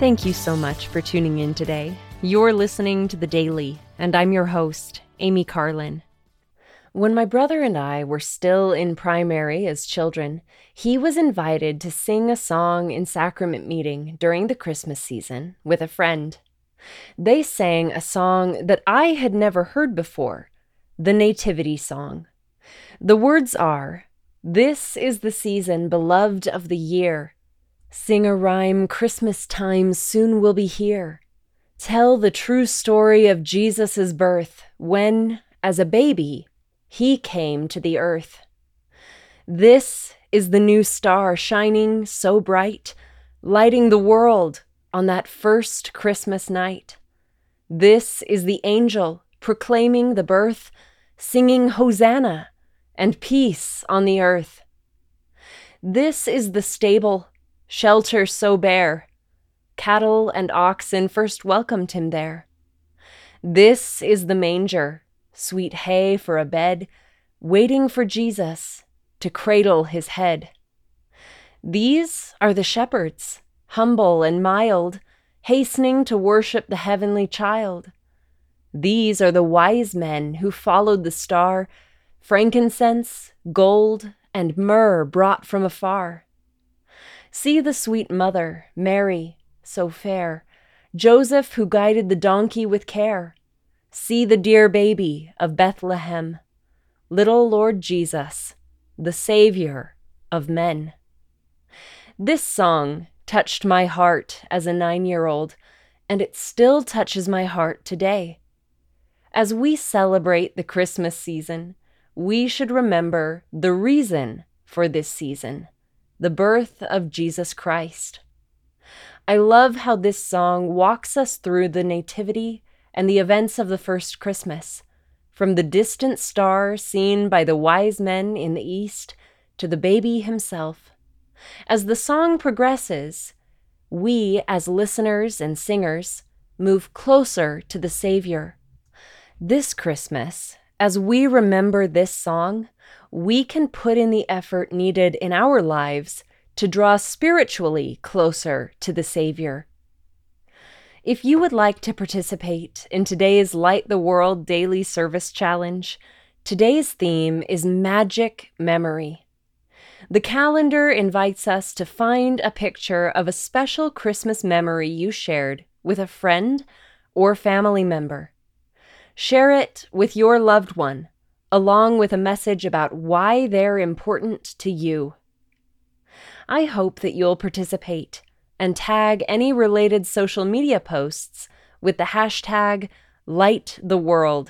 Thank you so much for tuning in today. You're listening to The Daily, and I'm your host, Amy Carlin. When my brother and I were still in primary as children, he was invited to sing a song in sacrament meeting during the Christmas season with a friend. They sang a song that I had never heard before the Nativity Song. The words are This is the season beloved of the year. Sing a rhyme, Christmas time soon will be here. Tell the true story of Jesus' birth when, as a baby, he came to the earth. This is the new star shining so bright, lighting the world on that first Christmas night. This is the angel proclaiming the birth, singing Hosanna and peace on the earth. This is the stable shelter so bare. Cattle and oxen first welcomed him there. This is the manger, sweet hay for a bed, waiting for Jesus to cradle his head. These are the shepherds, humble and mild, hastening to worship the heavenly child. These are the wise men who followed the star, frankincense, gold, and myrrh brought from afar. See the sweet mother, Mary, so fair, Joseph, who guided the donkey with care. See the dear baby of Bethlehem, little Lord Jesus, the Savior of men. This song touched my heart as a nine year old, and it still touches my heart today. As we celebrate the Christmas season, we should remember the reason for this season the birth of Jesus Christ. I love how this song walks us through the Nativity and the events of the first Christmas, from the distant star seen by the wise men in the east to the baby himself. As the song progresses, we, as listeners and singers, move closer to the Savior. This Christmas, as we remember this song, we can put in the effort needed in our lives to draw spiritually closer to the Savior. If you would like to participate in today's Light the World Daily Service Challenge, today's theme is Magic Memory. The calendar invites us to find a picture of a special Christmas memory you shared with a friend or family member. Share it with your loved one along with a message about why they're important to you. I hope that you'll participate and tag any related social media posts with the hashtag LightTheWorld.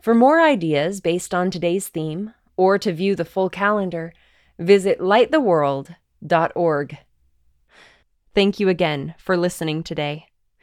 For more ideas based on today's theme, or to view the full calendar, visit lighttheworld.org. Thank you again for listening today.